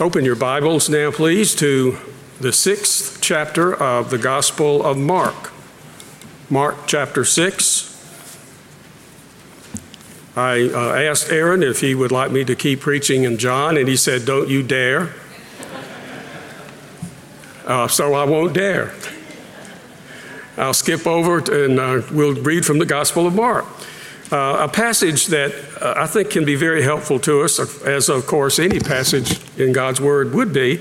Open your Bibles now, please, to the sixth chapter of the Gospel of Mark. Mark chapter 6. I uh, asked Aaron if he would like me to keep preaching in John, and he said, Don't you dare. Uh, so I won't dare. I'll skip over and uh, we'll read from the Gospel of Mark. Uh, a passage that uh, I think can be very helpful to us, as of course any passage in God's Word would be,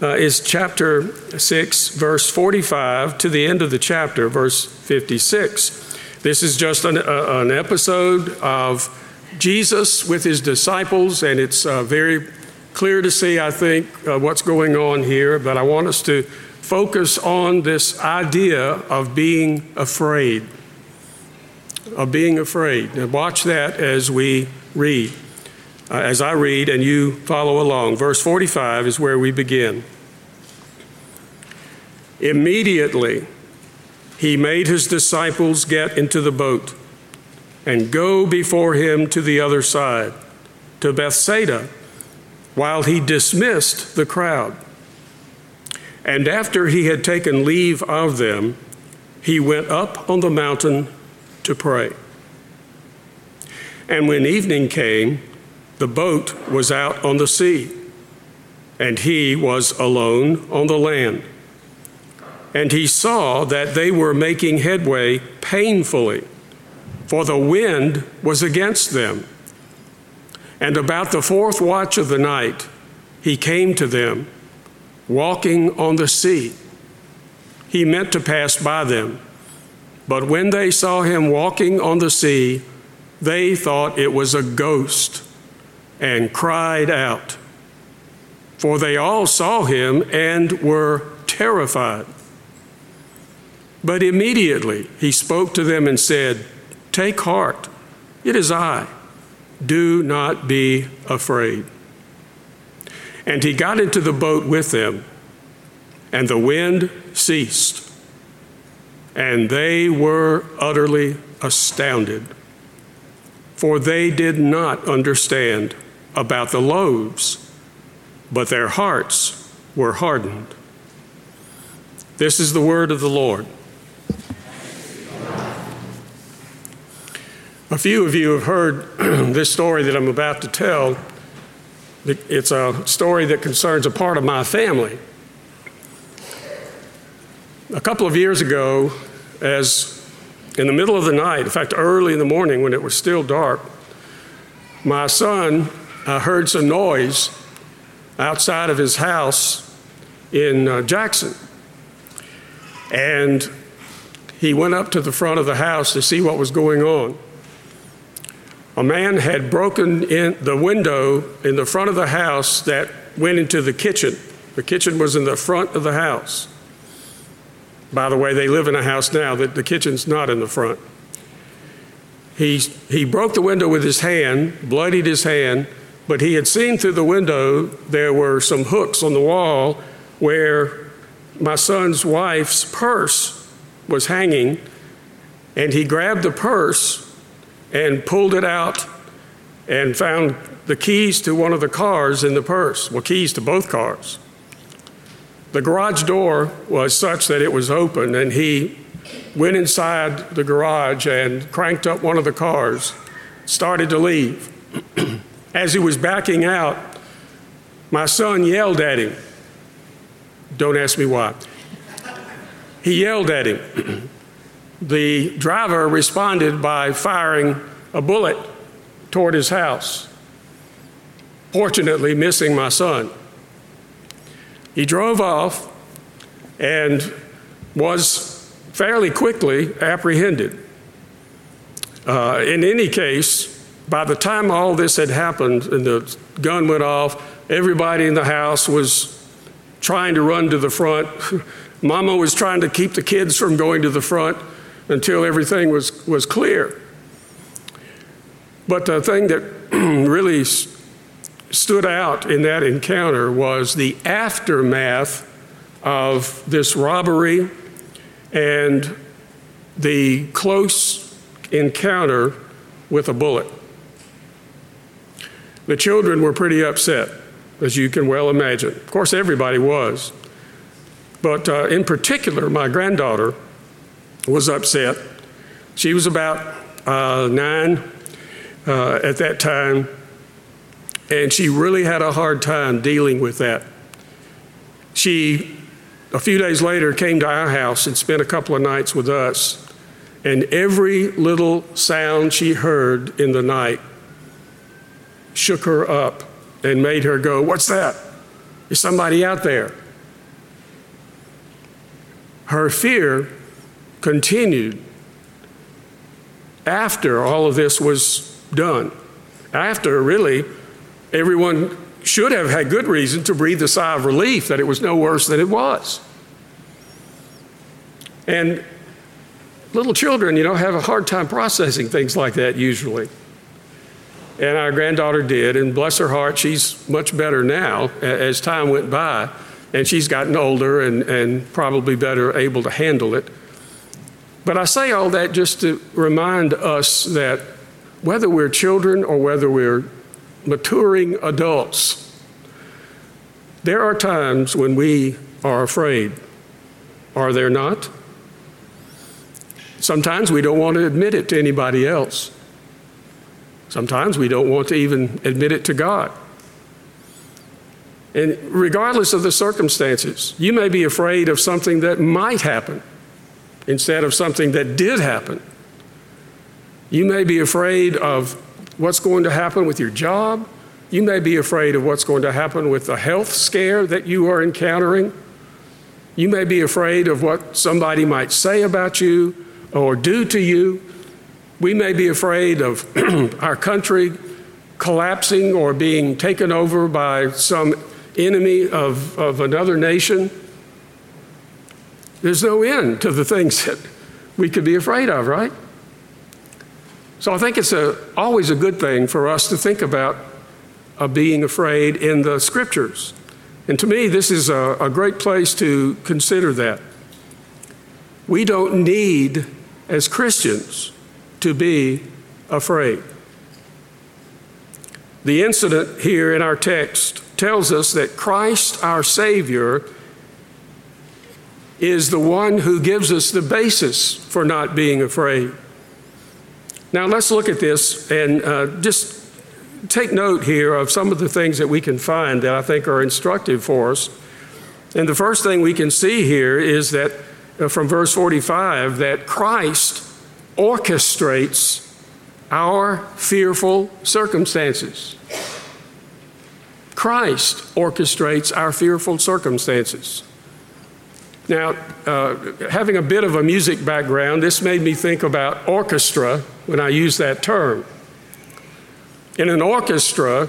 uh, is chapter 6, verse 45 to the end of the chapter, verse 56. This is just an, uh, an episode of Jesus with his disciples, and it's uh, very clear to see, I think, uh, what's going on here, but I want us to focus on this idea of being afraid of being afraid. Now, watch that as we read. Uh, as I read and you follow along. Verse 45 is where we begin. Immediately, he made his disciples get into the boat and go before him to the other side, to Bethsaida, while he dismissed the crowd. And after he had taken leave of them, he went up on the mountain to pray. And when evening came, the boat was out on the sea, and he was alone on the land. And he saw that they were making headway painfully, for the wind was against them. And about the fourth watch of the night, he came to them, walking on the sea. He meant to pass by them but when they saw him walking on the sea, they thought it was a ghost and cried out. For they all saw him and were terrified. But immediately he spoke to them and said, Take heart, it is I. Do not be afraid. And he got into the boat with them, and the wind ceased and they were utterly astounded, for they did not understand about the loaves, but their hearts were hardened. This is the word of the Lord. A few of you have heard this story that I'm about to tell. It's a story that concerns a part of my family. A couple of years ago, as in the middle of the night, in fact, early in the morning when it was still dark, my son uh, heard some noise outside of his house in uh, Jackson. And he went up to the front of the house to see what was going on. A man had broken in the window in the front of the house that went into the kitchen. The kitchen was in the front of the house. By the way, they live in a house now that the kitchen's not in the front. He, he broke the window with his hand, bloodied his hand, but he had seen through the window there were some hooks on the wall where my son's wife's purse was hanging, and he grabbed the purse and pulled it out and found the keys to one of the cars in the purse, well, keys to both cars. The garage door was such that it was open, and he went inside the garage and cranked up one of the cars, started to leave. As he was backing out, my son yelled at him. Don't ask me why. He yelled at him. the driver responded by firing a bullet toward his house, fortunately, missing my son. He drove off and was fairly quickly apprehended. Uh, in any case, by the time all this had happened and the gun went off, everybody in the house was trying to run to the front. Mama was trying to keep the kids from going to the front until everything was, was clear. But the thing that really stood out in that encounter was the aftermath of this robbery and the close encounter with a bullet. The children were pretty upset. as you can well imagine. Of course, everybody was. But uh, in particular, my granddaughter was upset. She was about uh, nine uh, at that time, and she really had a hard time dealing with that. She, a few days later, came to our house and spent a couple of nights with us. And every little sound she heard in the night shook her up and made her go, What's that? Is somebody out there? Her fear continued after all of this was done. After, really, everyone should have had good reason to breathe a sigh of relief that it was no worse than it was. And little children, you know, have a hard time processing things like that usually. And our granddaughter did, and bless her heart, she's much better now as time went by, and she's gotten older and, and probably better able to handle it. But I say all that just to remind us that whether we're children or whether we're maturing adults, there are times when we are afraid. Are there not? Sometimes we don't want to admit it to anybody else. Sometimes we don't want to even admit it to God. And regardless of the circumstances, you may be afraid of something that might happen instead of something that did happen. You may be afraid of what's going to happen with your job. You may be afraid of what's going to happen with the health scare that you are encountering. You may be afraid of what somebody might say about you or do to you. We may be afraid of our country collapsing or being taken over by some enemy of, of another nation. There's no end to the things that we could be afraid of, right? So I think it's a, always a good thing for us to think about uh, being afraid in the scriptures. And to me, this is a, a great place to consider that. We don't need, as Christians, to be afraid. The incident here in our text tells us that Christ, our Savior, is the one who gives us the basis for not being afraid. Now, let's look at this and uh, just take note here of some of the things that we can find that I think are instructive for us. And the first thing we can see here is that uh, from verse 45 that Christ orchestrates our fearful circumstances. Christ orchestrates our fearful circumstances. Now, uh, having a bit of a music background, this made me think about orchestra when I use that term. In an orchestra,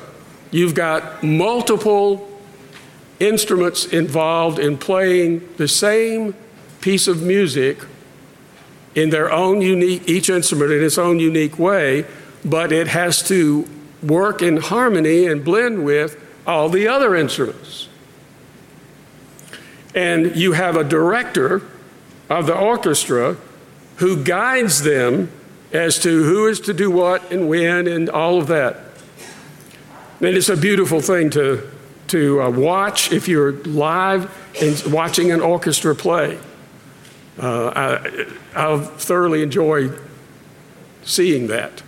you've got multiple instruments involved in playing the same piece of music in their own unique, each instrument in its own unique way, but it has to work in harmony and blend with all the other instruments and you have a director of the orchestra who guides them as to who is to do what and when and all of that. And it's a beautiful thing to, to uh, watch if you're live and watching an orchestra play. Uh, I, I thoroughly enjoy seeing that.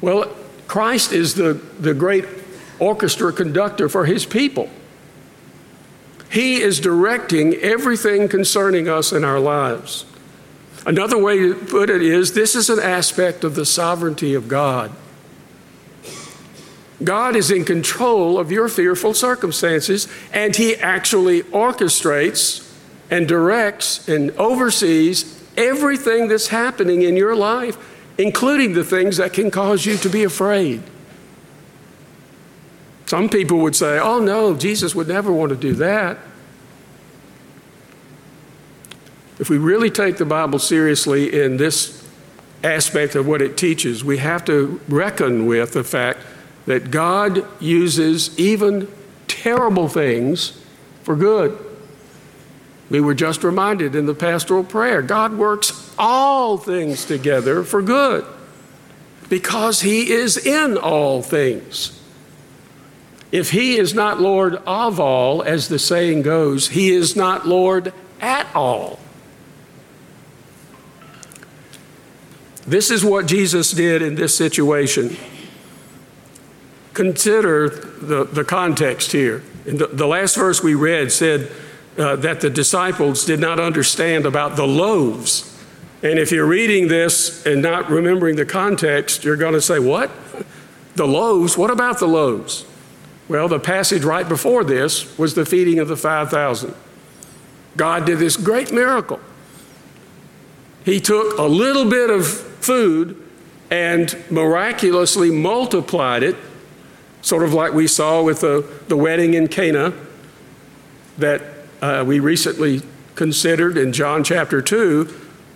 Well, Christ is the, the great orchestra conductor for his people. He is directing everything concerning us in our lives. Another way to put it is this is an aspect of the sovereignty of God. God is in control of your fearful circumstances, and He actually orchestrates and directs and oversees everything that's happening in your life, including the things that can cause you to be afraid. Some people would say, oh no, Jesus would never want to do that. If we really take the Bible seriously in this aspect of what it teaches, we have to reckon with the fact that God uses even terrible things for good. We were just reminded in the pastoral prayer God works all things together for good because He is in all things. If he is not Lord of all, as the saying goes, he is not Lord at all. This is what Jesus did in this situation. Consider the, the context here. The, the, last verse we read said uh, that the disciples did not understand about the loaves. And if you're reading this and not remembering the context, you're going to say, What? The loaves? What about the loaves? Well, the passage right before this was the feeding of the 5,000. God did this great miracle. He took a little bit of food and miraculously multiplied it, sort of like we saw with the, the wedding in Cana that uh, we recently considered in John chapter 2,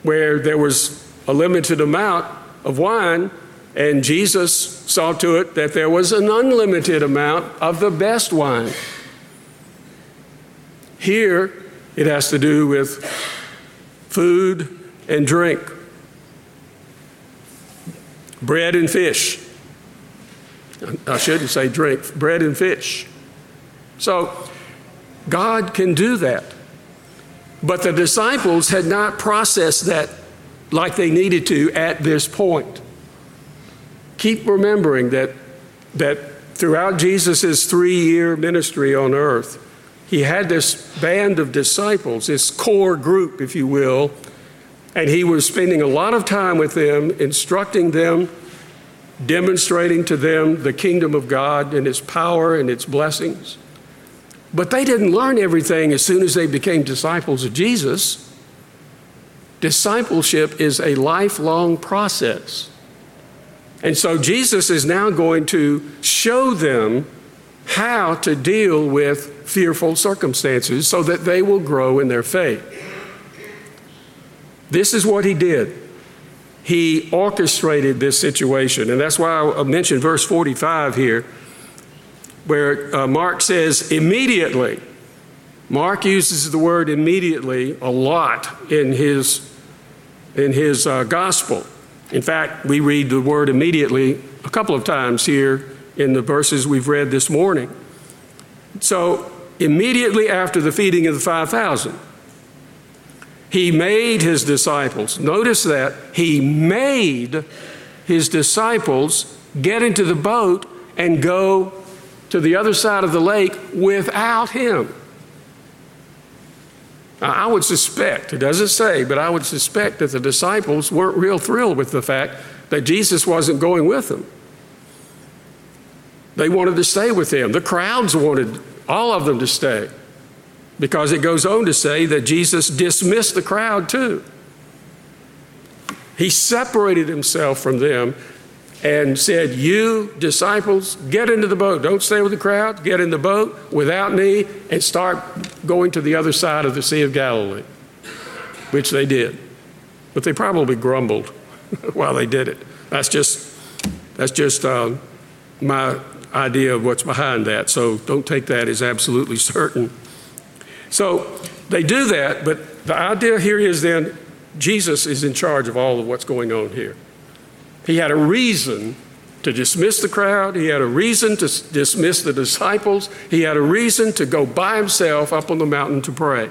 where there was a limited amount of wine and Jesus saw to it that there was an unlimited amount of the best wine. Here, it has to do with food and drink, bread and fish. I shouldn't say drink, bread and fish. So, God can do that. But the disciples had not processed that like they needed to at this point keep remembering that, that throughout Jesus' three year ministry on earth, he had this band of disciples, this core group, if you will, and he was spending a lot of time with them, instructing them, demonstrating to them the kingdom of God and its power and its blessings. But they didn't learn everything as soon as they became disciples of Jesus. Discipleship is a lifelong process. And so Jesus is now going to show them how to deal with fearful circumstances so that they will grow in their faith. This is what he did. He orchestrated this situation. And that's why I mentioned verse 45 here, where uh, Mark says, immediately. Mark uses the word immediately a lot in his, in his uh, gospel. In fact, we read the word immediately a couple of times here in the verses we've read this morning. So, immediately after the feeding of the 5,000, he made his disciples, notice that, he made his disciples get into the boat and go to the other side of the lake without him. I would suspect, it doesn't say, but I would suspect that the disciples weren't real thrilled with the fact that Jesus wasn't going with them. They wanted to stay with him. The crowds wanted all of them to stay because it goes on to say that Jesus dismissed the crowd too. He separated himself from them and said, You disciples, get into the boat. Don't stay with the crowd. Get in the boat without me and start going to the other side of the Sea of Galilee, which they did. But they probably grumbled while they did it. That's just, that's just uh, my idea of what's behind that. So don't take that as absolutely certain. So they do that, but the idea here is then Jesus is in charge of all of what's going on here. He had a reason to dismiss the crowd. He had a reason to dismiss the disciples. He had a reason to go by himself up on the mountain to pray.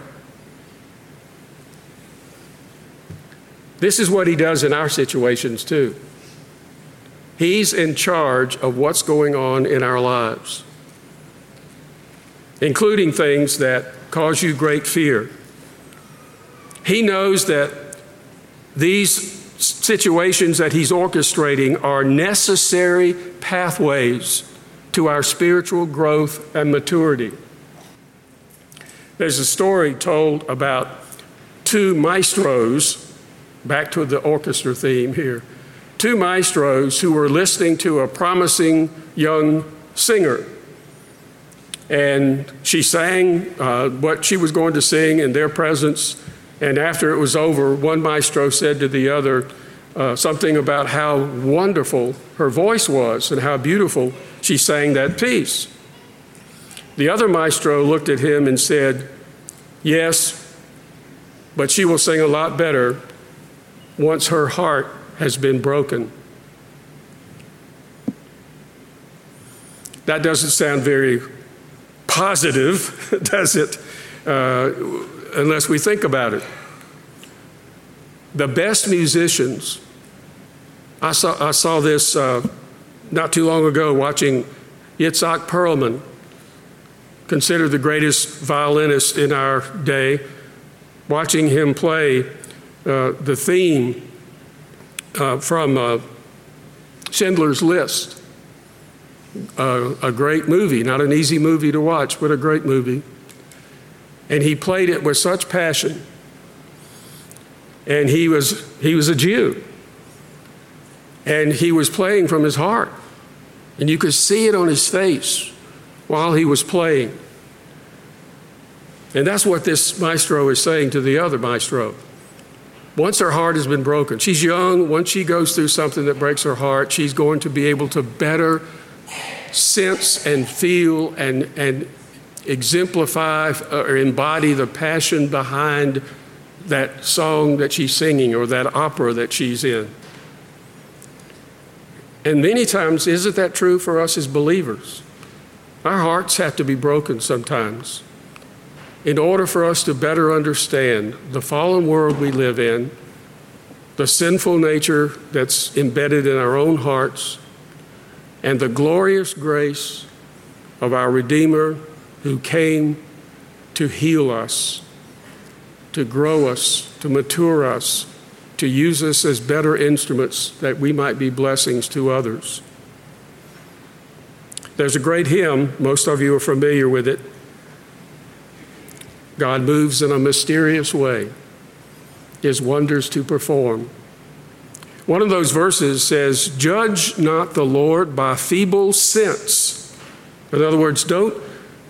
This is what he does in our situations too. He's in charge of what's going on in our lives, including things that cause you great fear. He knows that these situations that he's orchestrating are necessary pathways to our spiritual growth and maturity. There's a story told about two maestros, back to the orchestra theme here, two maestros who were listening to a promising young singer. And she sang uh, what she was going to sing in their presence and after it was over, one maestro said to the other uh, something about how wonderful her voice was and how beautiful she sang that piece. The other maestro looked at him and said, Yes, but she will sing a lot better once her heart has been broken. That doesn't sound very positive, does it? Uh, unless we think about it. The best musicians, I saw, I saw this uh, not too long ago watching Itzhak Perlman, considered the greatest violinist in our day, watching him play uh, the theme uh, from uh, Schindler's List. Uh, a great movie, not an easy movie to watch, but a great movie. And he played it with such passion. And he was, he was a Jew. And he was playing from his heart. And you could see it on his face while he was playing. And that's what this maestro is saying to the other maestro. Once her heart has been broken, she's young. Once she goes through something that breaks her heart, she's going to be able to better sense and feel and, and exemplify or embody the passion behind that song that she's singing or that opera that she's in. And many times, isn't that true for us as believers? Our hearts have to be broken sometimes in order for us to better understand the fallen world we live in, the sinful nature that's embedded in our own hearts, and the glorious grace of our Redeemer who came to heal us, to grow us, to mature us, to use us as better instruments that we might be blessings to others. There's a great hymn, most of you are familiar with it. God moves in a mysterious way, his wonders to perform. One of those verses says, Judge not the Lord by feeble sense. In other words, don't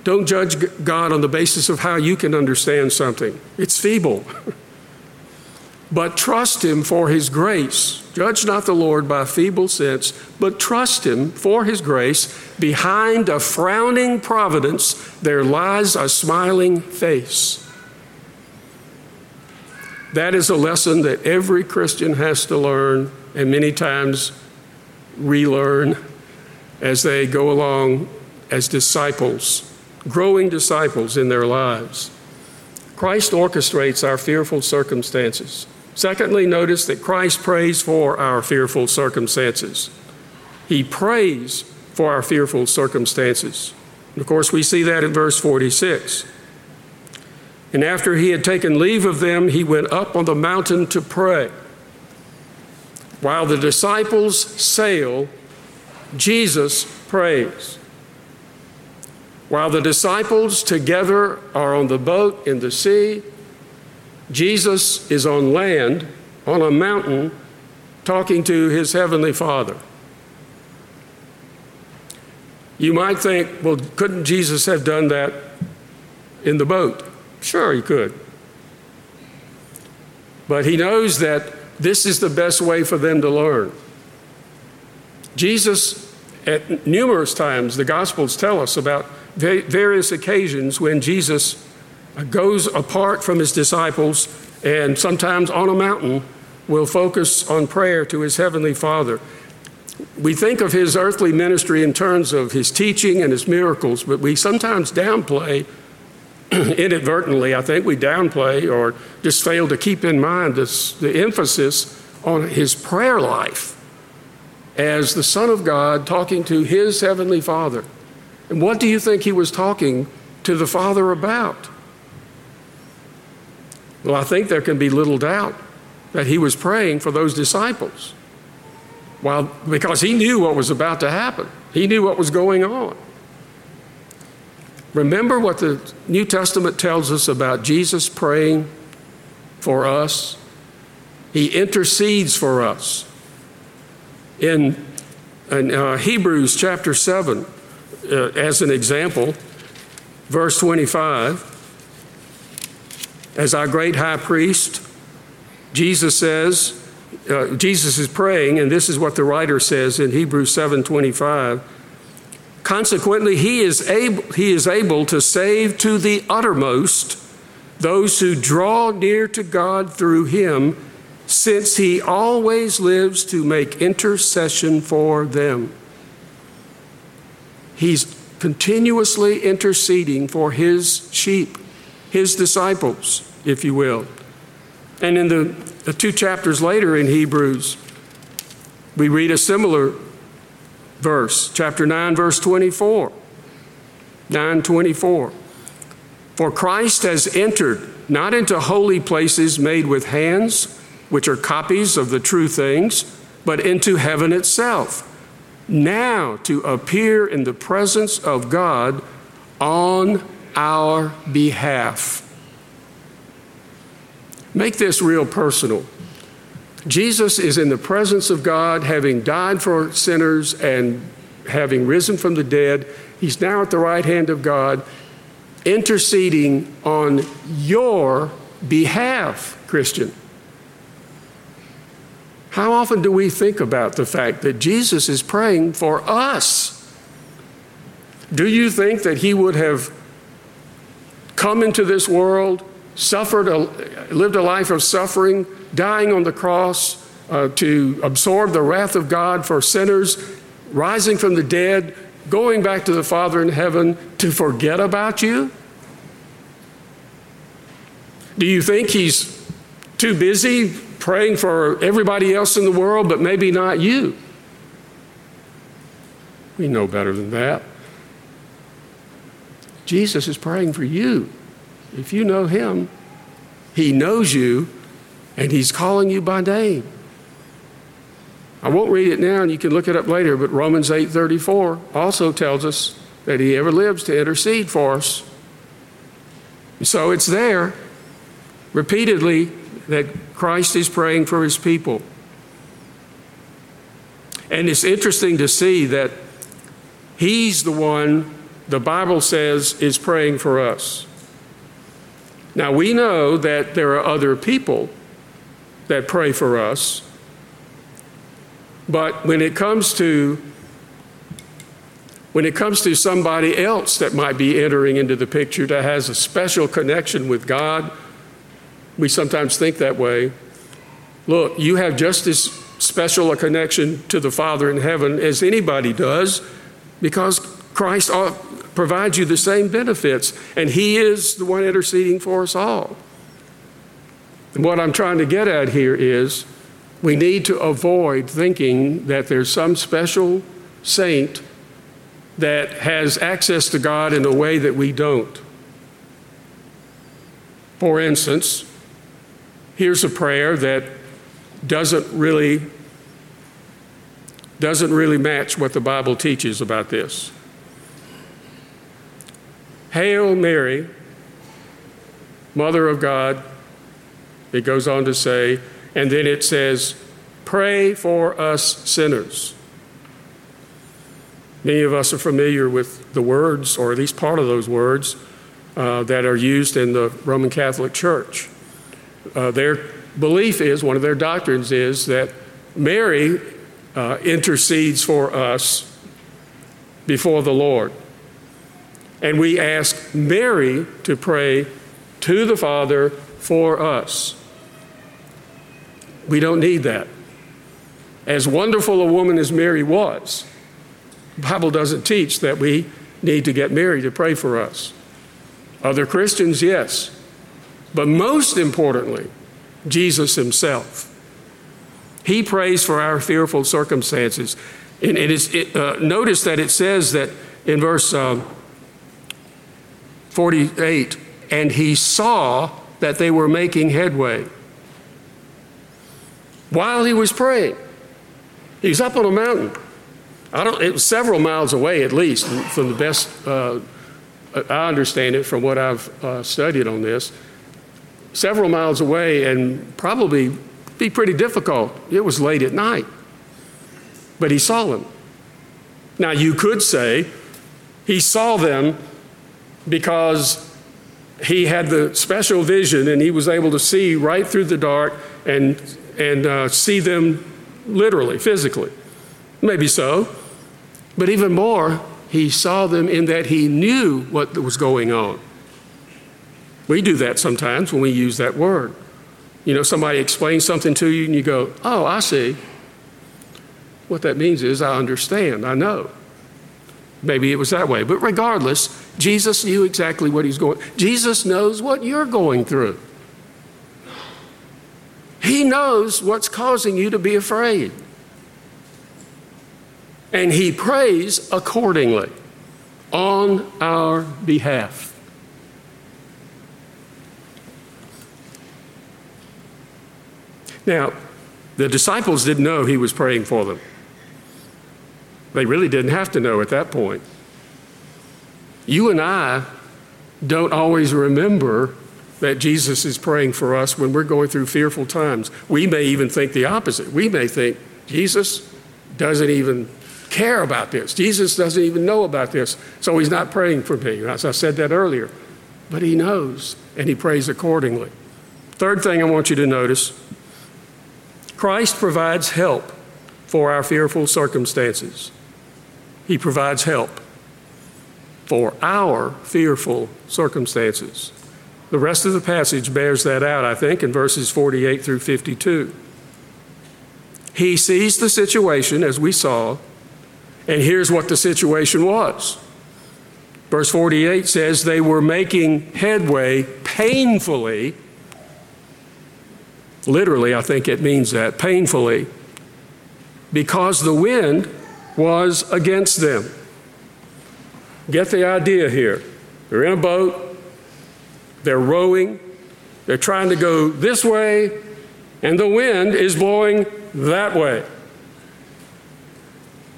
don't judge God on the basis of how you can understand something, it's feeble. but trust Him for His grace. Judge not the Lord by feeble sense, but trust Him for His grace. Behind a frowning providence, there lies a smiling face. That is a lesson that every Christian has to learn and many times relearn as they go along as disciples growing disciples in their lives. Christ orchestrates our fearful circumstances. Secondly, notice that Christ prays for our fearful circumstances. He prays for our fearful circumstances. And of course, we see that in verse 46. And after he had taken leave of them, he went up on the mountain to pray. While the disciples sail, Jesus prays. While the disciples together are on the boat in the sea, Jesus is on land, on a mountain, talking to his heavenly Father. You might think, well, couldn't Jesus have done that in the boat? Sure, he could. But he knows that this is the best way for them to learn. Jesus, at numerous times, the Gospels tell us about various occasions when Jesus goes apart from his disciples and sometimes on a mountain will focus on prayer to his heavenly Father. We think of his earthly ministry in terms of his teaching and his miracles, but we sometimes downplay, inadvertently, I think we downplay or just fail to keep in mind this, the emphasis on his prayer life as the Son of God talking to his heavenly Father. And what do you think he was talking to the Father about? Well, I think there can be little doubt that he was praying for those disciples. Well, because he knew what was about to happen, he knew what was going on. Remember what the New Testament tells us about Jesus praying for us? He intercedes for us. In, in uh, Hebrews chapter 7, uh, as an example, verse 25, as our great high priest, Jesus says, uh, Jesus is praying, and this is what the writer says in Hebrews 7:25. Consequently, he is able, he is able to save to the uttermost those who draw near to God through him, since he always lives to make intercession for them. He's continuously interceding for his sheep, his disciples, if you will. And in the, the two chapters later in Hebrews, we read a similar verse, chapter 9, verse 24. 924. For Christ has entered not into holy places made with hands, which are copies of the true things, but into heaven itself, now to appear in the presence of God on our behalf. Make this real personal. Jesus is in the presence of God, having died for sinners and having risen from the dead. He's now at the right hand of God, interceding on your behalf, Christian. How often do we think about the fact that Jesus is praying for us? Do you think that he would have come into this world, suffered, a, lived a life of suffering, dying on the cross uh, to absorb the wrath of God for sinners, rising from the dead, going back to the Father in heaven to forget about you? Do you think he's too busy praying for everybody else in the world, but maybe not you? We know better than that. Jesus is praying for you. If you know him, he knows you and he's calling you by name. I won't read it now and you can look it up later, but Romans 8:34 also tells us that he ever lives to intercede for us. So it's there repeatedly that Christ is praying for his people. And it's interesting to see that he's the one the Bible says is praying for us. Now we know that there are other people that pray for us, but when it comes to when it comes to somebody else that might be entering into the picture that has a special connection with God, we sometimes think that way. Look, you have just as special a connection to the Father in heaven as anybody does because Christ provides you the same benefits, and He is the one interceding for us all. And what I'm trying to get at here is we need to avoid thinking that there's some special saint that has access to God in a way that we don't. For instance, here's a prayer that doesn't really doesn't really match what the Bible teaches about this. Hail Mary, Mother of God, it goes on to say, and then it says, Pray for us sinners. Many of us are familiar with the words, or at least part of those words, uh, that are used in the Roman Catholic Church. Uh, their belief is, one of their doctrines is, that Mary uh, intercedes for us before the Lord. And we ask Mary to pray to the Father for us. We don't need that. As wonderful a woman as Mary was, the Bible doesn't teach that we need to get Mary to pray for us. Other Christians, yes. But most importantly, Jesus himself. He prays for our fearful circumstances. And it is, it, uh, notice that it says that in verse uh, 48, and he saw that they were making headway while he was praying. He was up on a mountain. I don't, it was several miles away at least, from the best uh, I understand it from what I've uh, studied on this. Several miles away and probably be pretty difficult. It was late at night. But he saw them. Now, you could say he saw them because he had the special vision and he was able to see right through the dark and and uh, see them literally, physically. Maybe so. But even more, he saw them in that he knew what was going on. We do that sometimes when we use that word. You know, somebody explains something to you and you go, oh, I see. What that means is I understand, I know. Maybe it was that way. But regardless, Jesus knew exactly what he's going. Jesus knows what you're going through. He knows what's causing you to be afraid. And he prays accordingly on our behalf. Now, the disciples didn't know he was praying for them. They really didn't have to know at that point. You and I don't always remember that Jesus is praying for us when we're going through fearful times. We may even think the opposite. We may think Jesus doesn't even care about this. Jesus doesn't even know about this, so he's not praying for me. As I said that earlier. But he knows, and he prays accordingly. Third thing I want you to notice Christ provides help for our fearful circumstances. He provides help for our fearful circumstances. The rest of the passage bears that out, I think, in verses 48 through 52. He sees the situation as we saw, and here's what the situation was. Verse 48 says, They were making headway painfully Literally, I think it means that painfully, because the wind was against them. Get the idea here. They're in a boat, they're rowing, they're trying to go this way, and the wind is blowing that way.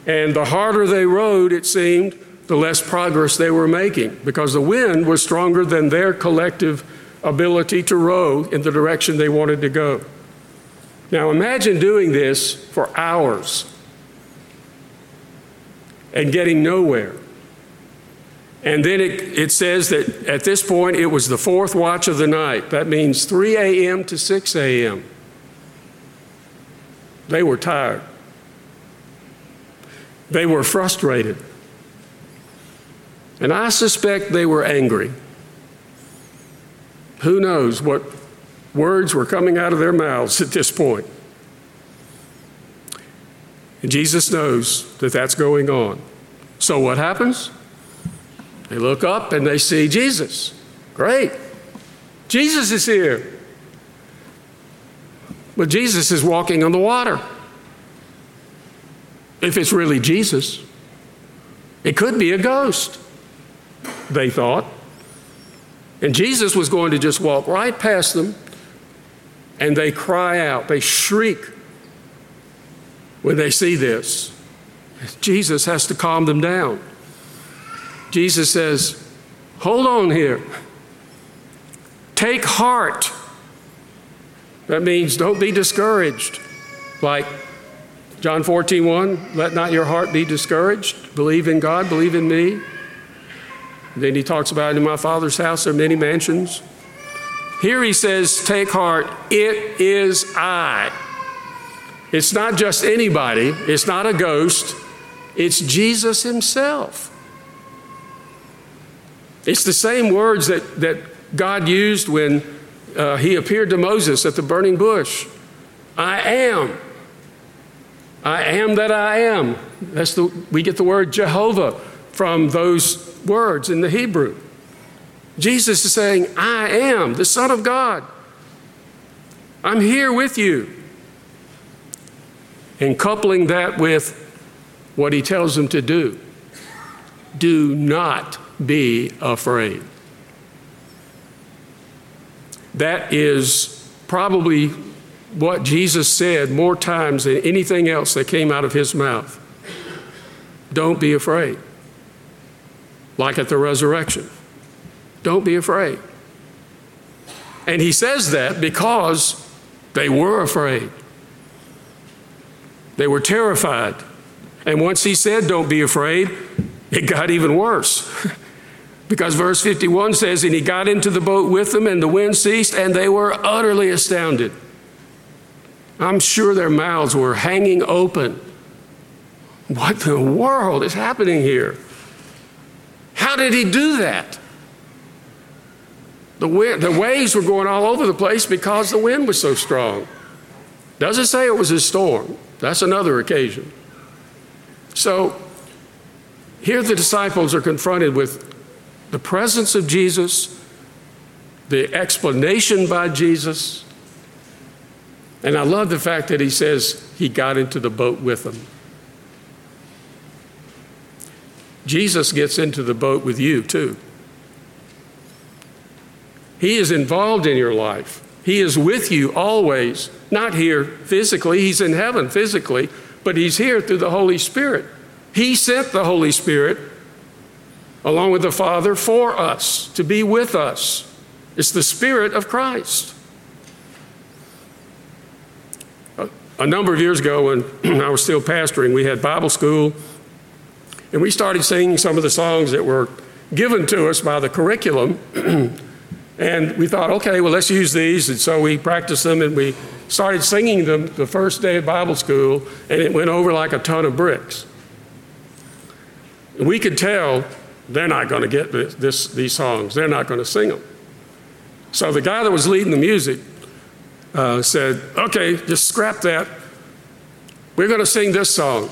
And the harder they rowed, it seemed, the less progress they were making because the wind was stronger than their collective ability to row in the direction they wanted to go. Now imagine doing this for hours and getting nowhere. And then it, it says that at this point it was the fourth watch of the night. That means 3 a.m. to 6 a.m. They were tired. They were frustrated. And I suspect they were angry. Who knows what words were coming out of their mouths at this point. And Jesus knows that that's going on. So what happens? They look up and they see Jesus. Great. Jesus is here. But Jesus is walking on the water. If it's really Jesus, it could be a ghost, they thought. And Jesus was going to just walk right past them, and they cry out, they shriek when they see this. Jesus has to calm them down. Jesus says, Hold on here. Take heart. That means don't be discouraged. Like John 14, 1, let not your heart be discouraged. Believe in God, believe in me. Then he talks about in my Father's house there are many mansions. Here he says, Take heart, it is I. It's not just anybody, it's not a ghost, it's Jesus himself. It's the same words that, that God used when uh, he appeared to Moses at the burning bush I am. I am that I am. That's the, we get the word Jehovah from those words in the Hebrew. Jesus is saying, I am the Son of God. I'm here with you. And coupling that with what he tells them to do do not be afraid. That is probably what Jesus said more times than anything else that came out of his mouth. Don't be afraid like at the resurrection. Don't be afraid. And he says that because they were afraid. They were terrified. And once he said, Don't be afraid, it got even worse. because verse 51 says, And he got into the boat with them, and the wind ceased, and they were utterly astounded. I'm sure their mouths were hanging open. What in the world is happening here? How did he do that? The, wind, the waves were going all over the place because the wind was so strong. Doesn't say it was a storm. That's another occasion. So, Here, the disciples are confronted with the presence of Jesus, the explanation by Jesus, and I love the fact that he says he got into the boat with them. Jesus gets into the boat with you, too. He is involved in your life. He is with you always, not here physically, He's in heaven physically, but He's here through the Holy Spirit. He sent the Holy Spirit along with the Father for us to be with us. It's the Spirit of Christ. A number of years ago, when I was still pastoring, we had Bible school, and we started singing some of the songs that were given to us by the curriculum. and we thought, okay, well, let's use these. And so we practiced them and we started singing them the first day of Bible school, and it went over like a ton of bricks. We could tell they're not going to get this, this, these songs, they're not going to sing them. So the guy that was leading the music uh, said, okay, just scrap that. We're going to sing this song.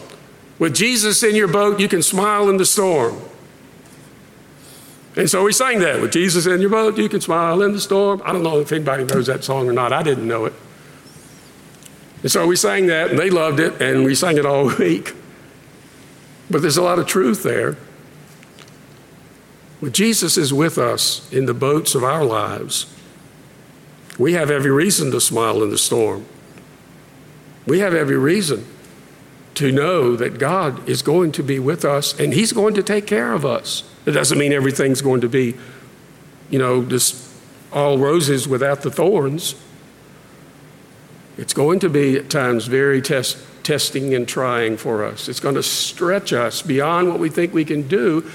With Jesus in your boat, you can smile in the storm. And so we sang that. With Jesus in your boat, you can smile in the storm. I don't know if anybody knows that song or not. I didn't know it. And so we sang that, and they loved it, and we sang it all week. But there's a lot of truth there. When Jesus is with us in the boats of our lives, we have every reason to smile in the storm. We have every reason to know that God is going to be with us and He's going to take care of us. It doesn't mean everything's going to be, you know, just all roses without the thorns. It's going to be at times very test, testing and trying for us. It's going to stretch us beyond what we think we can do,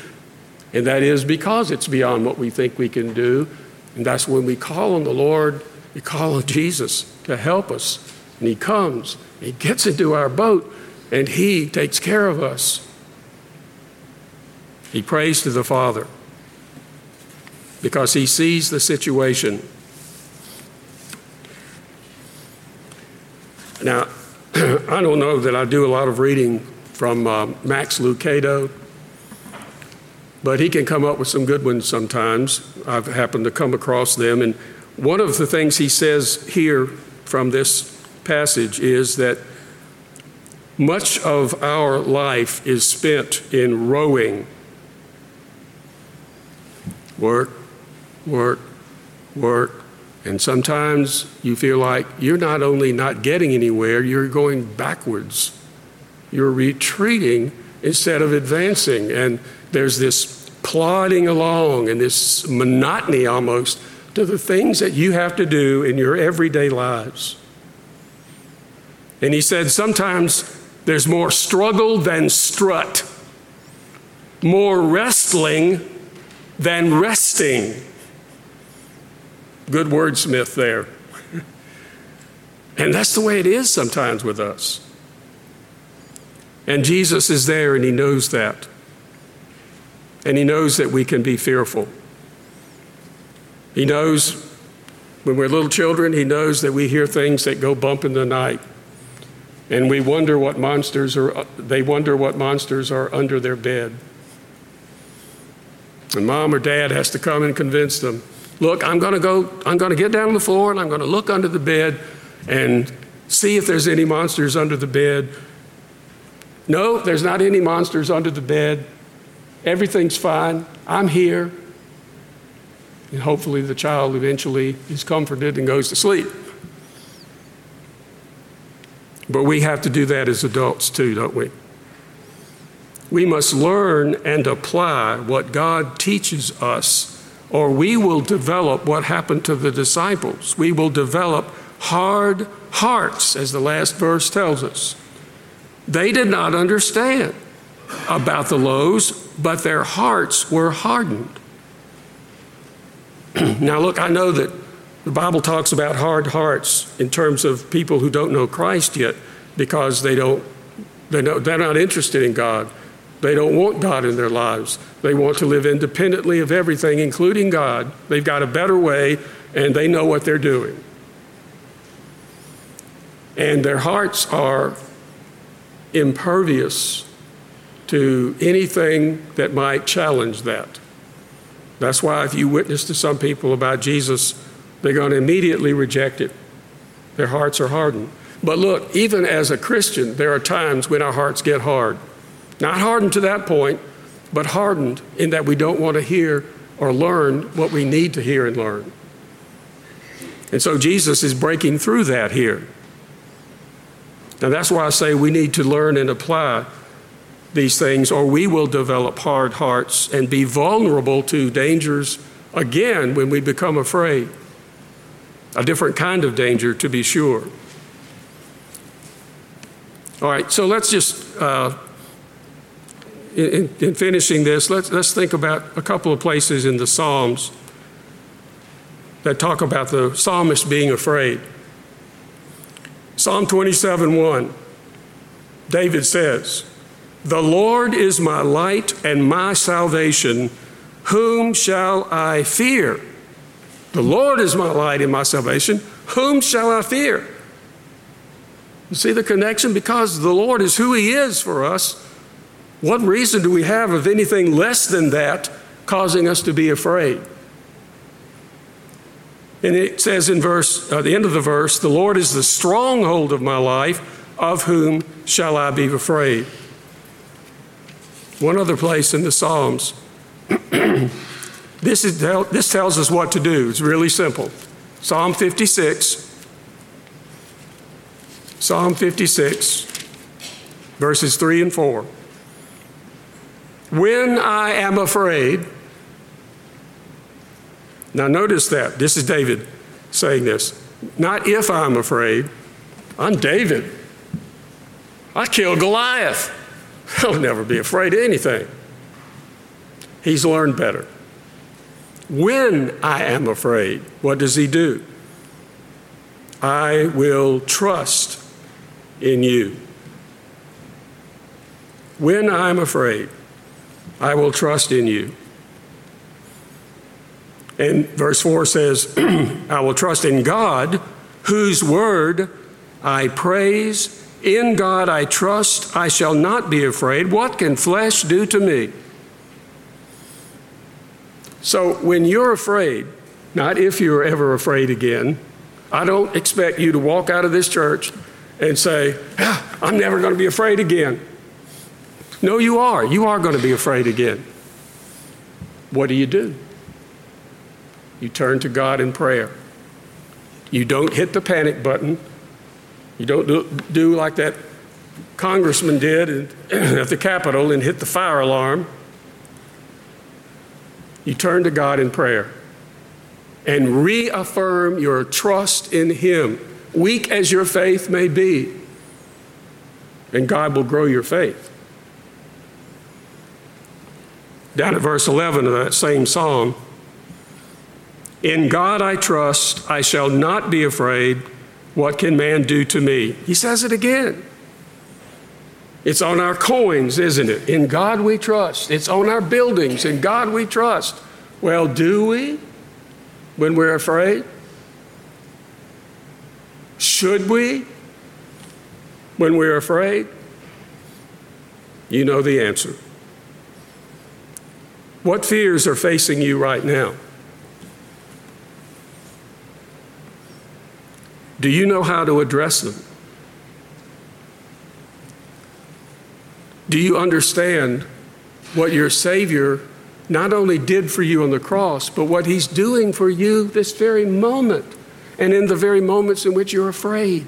and that is because it's beyond what we think we can do. And that's when we call on the Lord, we call on Jesus to help us. And He comes, He gets into our boat, and He takes care of us. He prays to the Father because He sees the situation. Now, I don't know that I do a lot of reading from uh, Max Lucado, but he can come up with some good ones sometimes. I've happened to come across them. And one of the things he says here from this passage is that much of our life is spent in rowing work, work, work. And sometimes you feel like you're not only not getting anywhere, you're going backwards. You're retreating instead of advancing. And there's this plodding along and this monotony almost to the things that you have to do in your everyday lives. And he said sometimes there's more struggle than strut, more wrestling than resting. Good wordsmith there. and that's the way it is sometimes with us. And Jesus is there and he knows that. And he knows that we can be fearful. He knows when we're little children, he knows that we hear things that go bump in the night. And we wonder what monsters are, they wonder what monsters are under their bed. And mom or dad has to come and convince them look, I'm going to go, I'm going to get down on the floor and I'm going to look under the bed and see if there's any monsters under the bed. No, there's not any monsters under the bed. Everything's fine. I'm here. And hopefully the child eventually is comforted and goes to sleep. But we have to do that as adults too, don't we? We must learn and apply what God teaches us, or we will develop what happened to the disciples. We will develop hard hearts, as the last verse tells us. They did not understand about the loaves, but their hearts were hardened. now, look, I know that the Bible talks about hard hearts in terms of people who don't know Christ yet because they don't, they don't, they're not interested in God. They don't want God in their lives. They want to live independently of everything, including God. They've got a better way and they know what they're doing. And their hearts are impervious to anything that might challenge that. That's why if you witness to some people about Jesus, they're going to immediately reject it. Their hearts are hardened. But look, even as a Christian, there are times when our hearts get hard. Not hardened to that point, but hardened in that we don't want to hear or learn what we need to hear and learn. And so Jesus is breaking through that here. Now, that's why I say we need to learn and apply these things, or we will develop hard hearts and be vulnerable to dangers again when we become afraid. A different kind of danger, to be sure. All right, so let's just, uh, in, in, finishing this, let's, let's think about a couple of places in the Psalms that talk about the psalmist being afraid. Psalm 27 1, David says, The Lord is my light and my salvation. Whom shall I fear? The Lord is my light and my salvation. Whom shall I fear? You see the connection? Because the Lord is who He is for us. What reason do we have of anything less than that causing us to be afraid? And it says in verse, uh, the end of the verse, the Lord is the stronghold of my life. Of whom shall I be afraid? One other place in the Psalms. this, is, this tells us what to do. It's really simple. Psalm 56. Psalm 56, verses 3 and 4. When I am afraid, now, notice that. This is David saying this. Not if I'm afraid. I'm David. I killed Goliath. I'll never be afraid of anything. He's learned better. When I am afraid, what does he do? I will trust in you. When I'm afraid, I will trust in you. And verse 4 says, I will trust in God, whose word I praise. In God I trust, I shall not be afraid. What can flesh do to me? So when you're afraid, not if you're ever afraid again, I don't expect you to walk out of this church and say, ah, I'm never going to be afraid again. No, you are. You are going to be afraid again. What do you do? You turn to God in prayer. You don't hit the panic button. You don't do, do like that congressman did at the Capitol and hit the fire alarm. You turn to God in prayer and reaffirm your trust in Him, weak as your faith may be. And God will grow your faith. Down at verse 11 of that same psalm, in God I trust, I shall not be afraid. What can man do to me? He says it again. It's on our coins, isn't it? In God we trust. It's on our buildings. In God we trust. Well, do we when we're afraid? Should we when we're afraid? You know the answer. What fears are facing you right now? Do you know how to address them? Do you understand what your Savior not only did for you on the cross, but what He's doing for you this very moment and in the very moments in which you're afraid?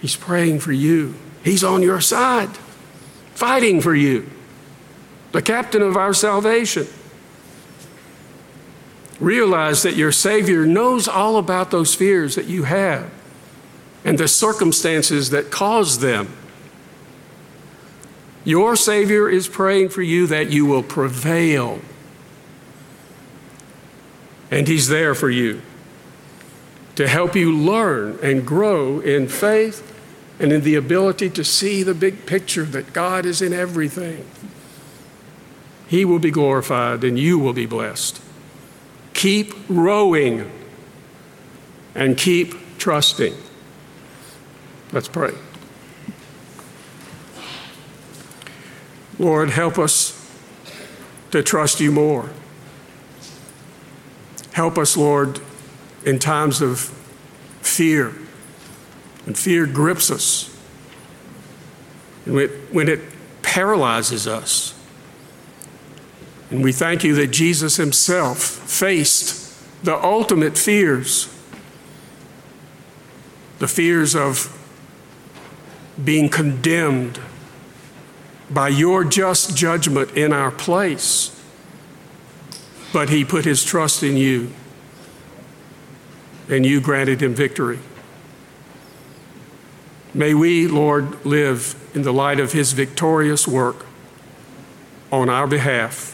He's praying for you, He's on your side, fighting for you, the captain of our salvation. Realize that your Savior knows all about those fears that you have and the circumstances that cause them. Your Savior is praying for you that you will prevail. And He's there for you to help you learn and grow in faith and in the ability to see the big picture that God is in everything. He will be glorified and you will be blessed. Keep rowing and keep trusting. Let's pray. Lord, help us to trust you more. Help us, Lord, in times of fear. When fear grips us, and when it paralyzes us. And we thank you that Jesus himself faced the ultimate fears the fears of being condemned by your just judgment in our place. But he put his trust in you, and you granted him victory. May we, Lord, live in the light of his victorious work on our behalf.